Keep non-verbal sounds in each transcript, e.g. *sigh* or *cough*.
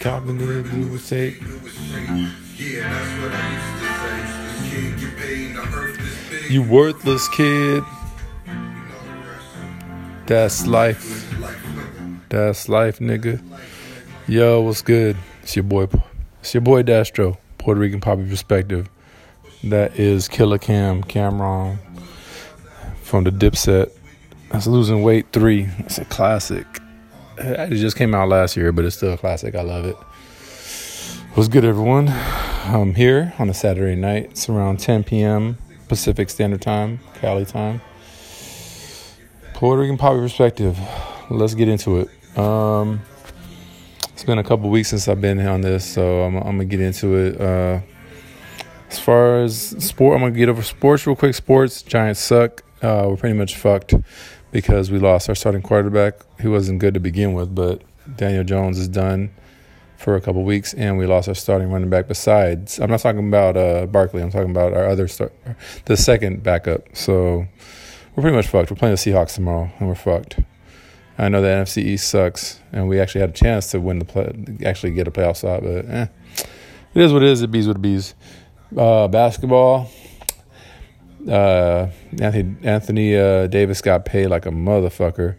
Cognitive blue tape. You worthless kid. That's life. That's life, nigga. Yo, what's good? It's your boy. It's your boy Destro, Puerto Rican Poppy Perspective. That is Killa Cam Cam'ron from the Dipset. That's losing weight three. It's a classic. It just came out last year, but it's still a classic. I love it. What's good, everyone? I'm here on a Saturday night. It's around 10 p.m. Pacific Standard Time, Cali time. Puerto Rican Poppy Perspective. Let's get into it. Um, it's been a couple weeks since I've been on this, so I'm, I'm gonna get into it. Uh, as far as sport, I'm gonna get over sports real quick. Sports, Giants suck. Uh, we're pretty much fucked because we lost our starting quarterback. He wasn't good to begin with, but Daniel Jones is done for a couple weeks, and we lost our starting running back. Besides, I'm not talking about uh, Barkley. I'm talking about our other start, the second backup. So we're pretty much fucked. We're playing the Seahawks tomorrow, and we're fucked. I know the NFC East sucks, and we actually had a chance to win the play, actually get a playoff spot, but eh, it is what it is. It bees what it bees. Uh, basketball. Uh, Anthony Anthony uh, Davis got paid like a motherfucker.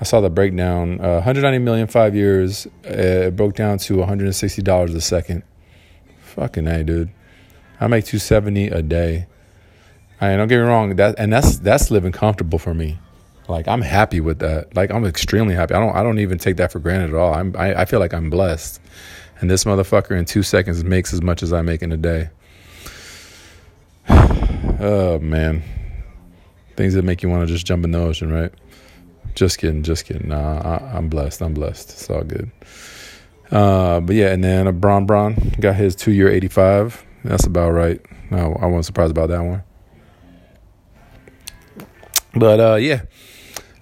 I saw the breakdown. Uh, 190 million five years. Uh, it broke down to 160 dollars a second. Fucking a, dude. I make 270 a day. I mean, don't get me wrong. That and that's that's living comfortable for me. Like I'm happy with that. Like I'm extremely happy. I don't I don't even take that for granted at all. I'm I, I feel like I'm blessed. And this motherfucker in two seconds makes as much as I make in a day. Oh man. Things that make you want to just jump in the ocean, right? Just kidding, just kidding. Nah, I, am blessed. I'm blessed. It's all good. Uh, but yeah, and then a Bron Bron got his two year 85. That's about right. No, I wasn't surprised about that one. But uh, yeah,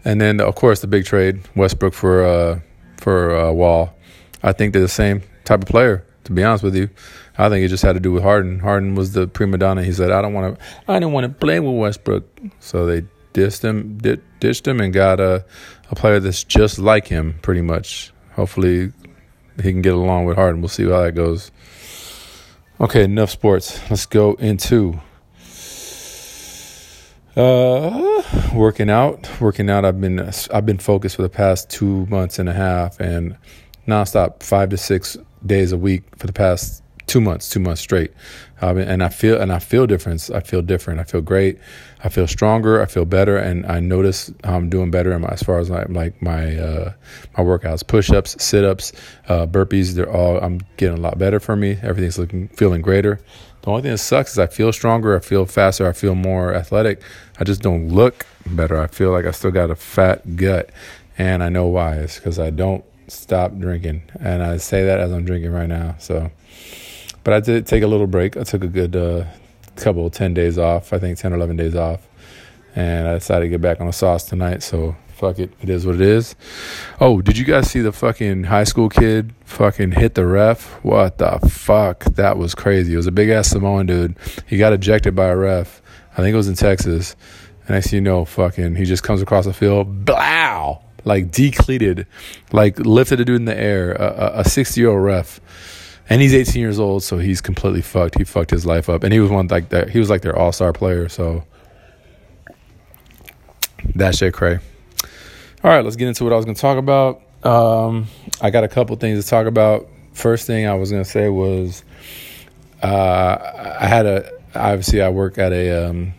and then of course the big trade Westbrook for uh, for uh, Wall. I think they're the same type of player. To be honest with you, I think it just had to do with Harden. Harden was the prima donna. He said, "I don't want to. I didn't want to play with Westbrook." So they ditched him, ditched him, and got a a player that's just like him, pretty much. Hopefully, he can get along with Harden. We'll see how that goes. Okay, enough sports. Let's go into uh, working out, working out. I've been I've been focused for the past two months and a half, and nonstop, five to six days a week for the past two months, two months straight. Um, and I feel and I feel different. I feel different. I feel great. I feel stronger. I feel better, and I notice I'm doing better as far as like, like my uh, my workouts, push ups, sit ups, uh, burpees. They're all I'm getting a lot better for me. Everything's looking feeling greater. The only thing that sucks is I feel stronger, I feel faster, I feel more athletic. I just don't look better. I feel like I still got a fat gut. And I know why. It's because I don't stop drinking. And I say that as I'm drinking right now. So, but I did take a little break. I took a good uh, couple, 10 days off, I think 10 or 11 days off. And I decided to get back on the sauce tonight. So fuck it. It is what it is. Oh, did you guys see the fucking high school kid fucking hit the ref? What the fuck? That was crazy. It was a big ass Samoan dude. He got ejected by a ref. I think it was in Texas. And next you know, fucking, he just comes across the field, blow, like decleated, like lifted a dude in the air, a 60 year old ref. And he's 18 years old, so he's completely fucked. He fucked his life up. And he was one like that. He was like their all star player. So that shit cray. All right, let's get into what I was going to talk about. Um, I got a couple things to talk about. First thing I was going to say was uh, I had a obviously I work at a, um,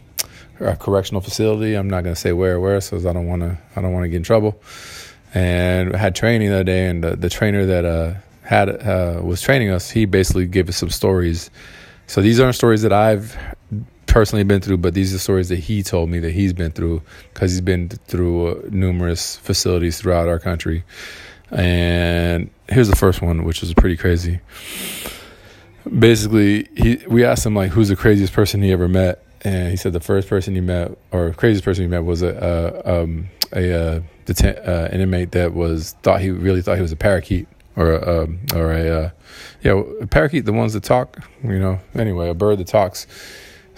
a correctional facility. I'm not going to say where or where, so I don't want to I don't want to get in trouble. And I had training other day, and the, the trainer that uh, had uh, was training us, he basically gave us some stories. So these aren't stories that I've personally been through, but these are stories that he told me that he's been through because he's been through uh, numerous facilities throughout our country. And here's the first one, which was pretty crazy. Basically, he we asked him like, who's the craziest person he ever met, and he said the first person he met or craziest person he met was a, a um, a, uh, deten- uh, inmate that was thought he really thought he was a parakeet or a um, or a uh, yeah a parakeet, the ones that talk, you know. Anyway, a bird that talks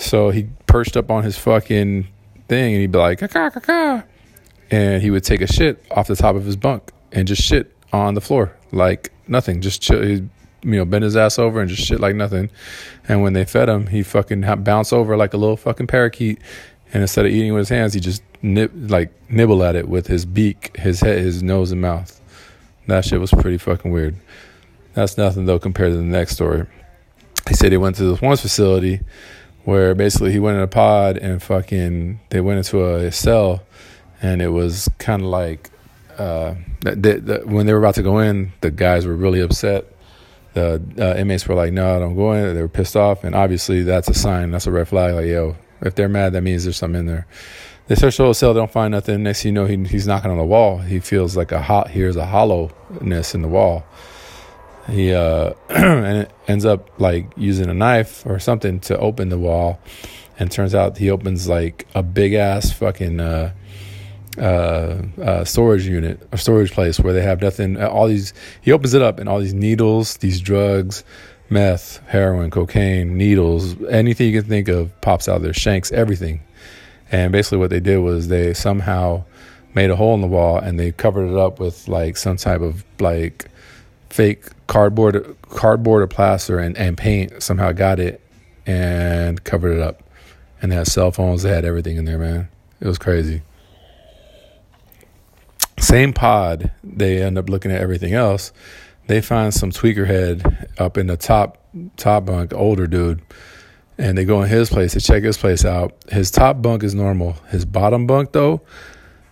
so he perched up on his fucking thing and he'd be like, caw, caw, caw. and he would take a shit off the top of his bunk. and just shit on the floor like nothing. Just chill, he, you know, bend his ass over and just shit like nothing. And when they fed him, he fucking bounced over like a little fucking parakeet. And instead of eating with his hands, he just nib like nibble at it with his beak, his head, his nose and mouth. That shit was pretty fucking weird. That's nothing though compared to the next story. He said he went to this one facility where basically he went in a pod and fucking they went into a cell and it was kind of like uh, when they were about to go in, the guys were really upset. The uh, inmates were like, "No, I don't go in." They were pissed off, and obviously that's a sign. That's a red flag. Like, yo, if they're mad, that means there's something in there. They search the whole cell, they don't find nothing. Next you know, he, he's knocking on the wall. He feels like a hot. Here's a hollowness in the wall. He uh, *clears throat* and ends up like using a knife or something to open the wall, and turns out he opens like a big ass fucking. Uh, uh, uh, storage unit or storage place where they have nothing. All these, he opens it up, and all these needles, these drugs, meth, heroin, cocaine, needles, anything you can think of pops out of there. Shanks, everything. And basically, what they did was they somehow made a hole in the wall and they covered it up with like some type of like fake cardboard, cardboard or plaster and, and paint. Somehow got it and covered it up. And they had cell phones. They had everything in there, man. It was crazy. Same pod, they end up looking at everything else. They find some tweaker head up in the top top bunk, older dude, and they go in his place to check his place out. His top bunk is normal. His bottom bunk though,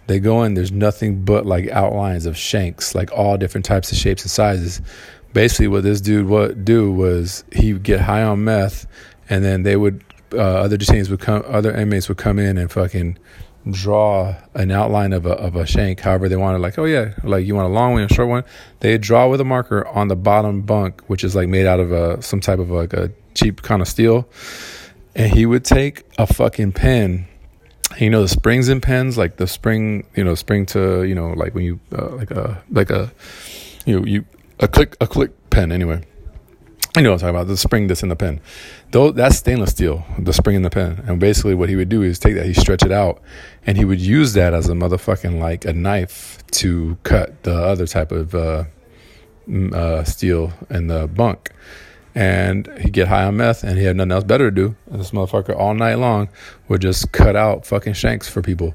they go in. There's nothing but like outlines of shanks, like all different types of shapes and sizes. Basically, what this dude would do was he would get high on meth, and then they would uh, other detainees would come, other inmates would come in and fucking draw an outline of a of a shank, however they wanted. Like, oh yeah, like you want a long one, a short one. They draw with a marker on the bottom bunk, which is like made out of a some type of like a cheap kind of steel. And he would take a fucking pen. You know the springs and pens, like the spring, you know, spring to you know, like when you uh, like a like a you know, you a click a click pen anyway. You know what I'm talking about, the spring that's in the pen. Though that's stainless steel, the spring in the pen. And basically what he would do is take that, he stretch it out, and he would use that as a motherfucking like a knife to cut the other type of uh, uh, steel in the bunk. And he'd get high on meth and he had nothing else better to do. And this motherfucker all night long would just cut out fucking shanks for people.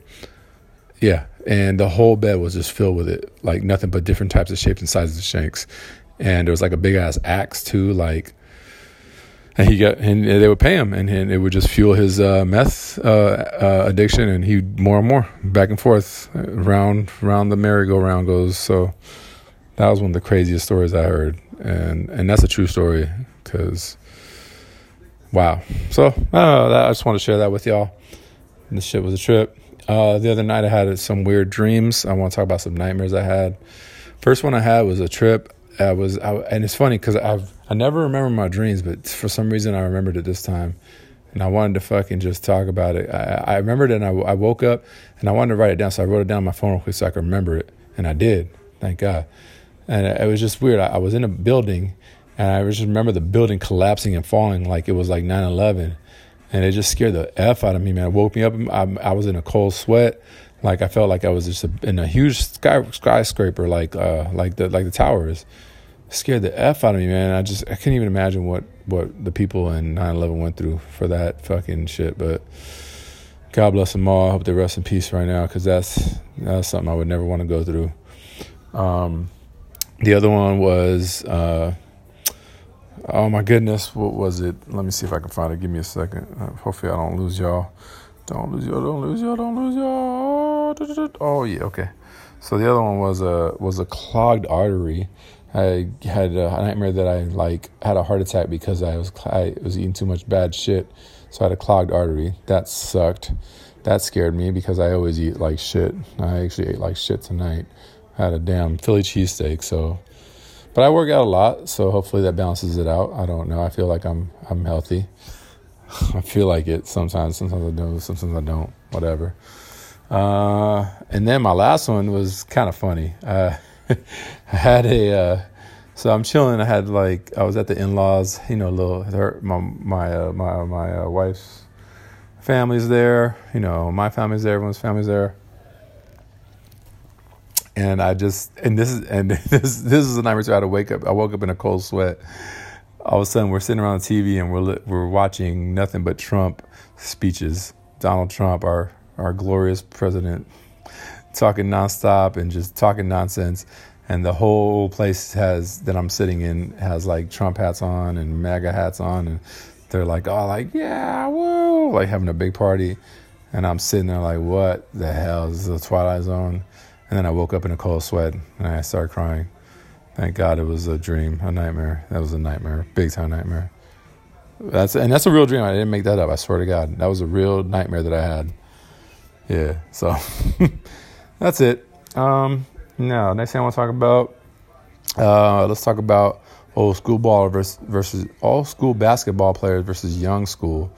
Yeah. And the whole bed was just filled with it. Like nothing but different types of shapes and sizes of shanks and it was like a big ass axe too, like. And he got, and they would pay him, and, and it would just fuel his uh, meth uh, uh, addiction, and he more and more back and forth, round round the merry-go-round goes. So that was one of the craziest stories I heard, and and that's a true story because wow. So I just want to share that with y'all. This shit was a trip. Uh, the other night I had some weird dreams. I want to talk about some nightmares I had. First one I had was a trip. I was, I, and it's funny because I've I never remember my dreams, but for some reason I remembered it this time, and I wanted to fucking just talk about it. I, I remembered it, and I, I woke up and I wanted to write it down, so I wrote it down on my phone real quick so I could remember it, and I did, thank God. And it was just weird. I, I was in a building, and I just remember the building collapsing and falling like it was like 9-11 and it just scared the f out of me, man. It woke me up. I, I was in a cold sweat, like I felt like I was just a, in a huge sky skyscraper, like uh, like the like the towers scared the f out of me, man. I just I can't even imagine what what the people in 9/11 went through for that fucking shit. But God bless them all. I hope they rest in peace right now, because that's that's something I would never want to go through. Um, the other one was, uh, oh my goodness, what was it? Let me see if I can find it. Give me a second. Uh, hopefully, I don't lose y'all. Don't lose y'all. Don't lose y'all. Don't lose y'all. Oh yeah, okay. So the other one was a was a clogged artery I had a nightmare that I like had a heart attack because I was I was eating too much bad shit, so I had a clogged artery. That sucked. That scared me because I always eat like shit. I actually ate like shit tonight. I had a damn Philly cheesesteak, so but I work out a lot, so hopefully that balances it out. I don't know. I feel like I'm I'm healthy. *sighs* I feel like it sometimes. Sometimes I do. Sometimes I don't. Whatever. Uh, and then my last one was kind of funny. Uh, *laughs* I had a uh, so I'm chilling. I had like I was at the in laws, you know, little her, my my uh, my my uh, wife's family's there, you know, my family's there, everyone's family's there, and I just and this is and *laughs* this this is a nightmare too. I had to wake up. I woke up in a cold sweat. All of a sudden, we're sitting around the TV and we're we're watching nothing but Trump speeches. Donald Trump, our our glorious president, talking nonstop and just talking nonsense. And the whole place has that I'm sitting in has like Trump hats on and MAGA hats on, and they're like, oh, like yeah, woo, like having a big party. And I'm sitting there like, what the hell this is the Twilight Zone? And then I woke up in a cold sweat and I started crying. Thank God it was a dream, a nightmare. That was a nightmare, big time nightmare. That's and that's a real dream. I didn't make that up. I swear to God, that was a real nightmare that I had. Yeah. So *laughs* that's it. Um, now, next thing I want to talk about. Uh, let's talk about old school ball versus, versus all school basketball players versus young school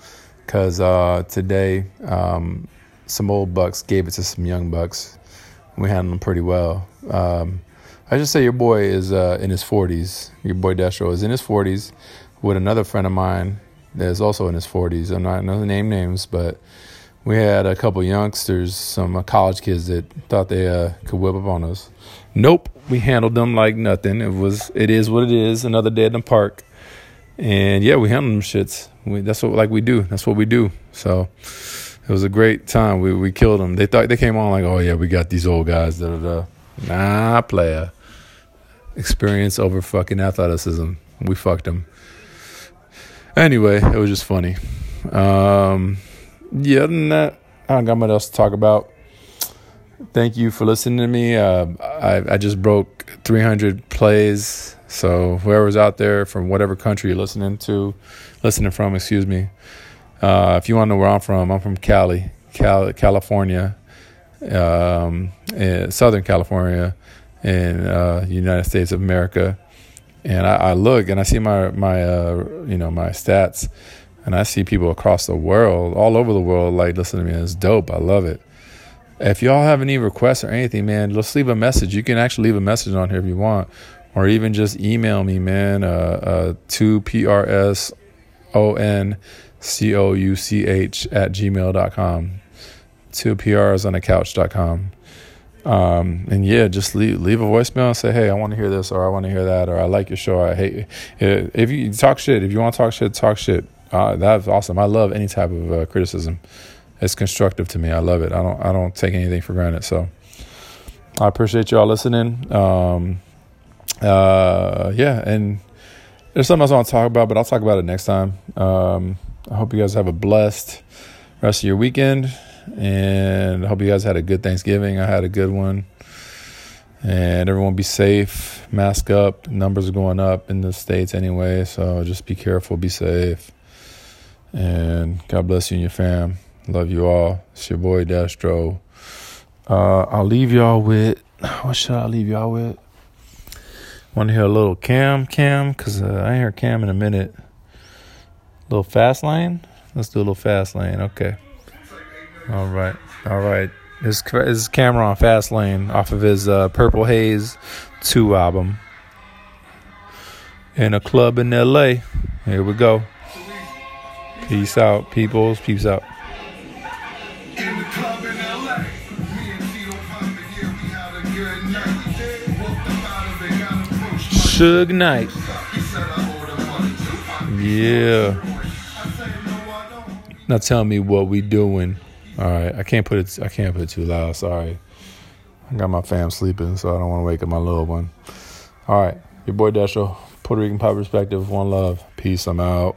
because uh, today um, some old bucks gave it to some young bucks. We handled them pretty well. Um, I just say your boy is uh, in his 40s. Your boy Destro is in his 40s with another friend of mine that is also in his 40s. I'm not going to name names, but we had a couple youngsters, some uh, college kids that thought they uh, could whip up on us. Nope, we handled them like nothing. It was, it is what it is. Another day in the park, and yeah, we handled them shits. We, that's what like we do. That's what we do. So it was a great time. We we killed them. They thought they came on like, oh yeah, we got these old guys. Da da da. Nah, player. Experience over fucking athleticism. We fucked them. Anyway, it was just funny. Um, yeah, other than that, I don't got much else to talk about. Thank you for listening to me. Uh, I I just broke 300 plays so whoever's out there from whatever country you're listening to, listening from, excuse me. Uh, if you want to know where I'm from, I'm from Cali, Cal- California, um, Southern California, in uh, United States of America. And I, I look and I see my my uh, you know my stats, and I see people across the world, all over the world, like listen to me. It's dope. I love it. If y'all have any requests or anything, man, let's leave a message. You can actually leave a message on here if you want or even just email me, man, uh, uh, to P-R-S-O-N-C-O-U-C-H at gmail.com, 2prs on a couch.com. Um, and yeah, just leave, leave a voicemail and say, Hey, I want to hear this, or I want to hear that, or I like your show. I hate it. if you talk shit. If you want to talk shit, talk shit. Uh, that's awesome. I love any type of uh, criticism. It's constructive to me. I love it. I don't, I don't take anything for granted. So I appreciate y'all listening. Um, uh, yeah, and there's something else I want to talk about, but I'll talk about it next time. Um, I hope you guys have a blessed rest of your weekend, and I hope you guys had a good Thanksgiving. I had a good one, and everyone be safe, mask up. Numbers are going up in the states anyway, so just be careful, be safe, and God bless you and your fam. Love you all. It's your boy Destro. Uh, I'll leave y'all with what should I leave y'all with? Want to hear a little Cam Cam? Because uh, I heard Cam in a minute. A little fast lane? Let's do a little fast lane. Okay. All right. All right. This, is Cam'ron Fast Lane off of his uh, Purple Haze 2 album. In a club in LA. Here we go. Peace out, peoples. Peace out. Suge Knight. Yeah. Now tell me what we doing. All right, I can't put it. I can't put it too loud. Sorry. I got my fam sleeping, so I don't want to wake up my little one. All right, your boy Destro, Puerto Rican Pop Perspective, one love, peace. I'm out.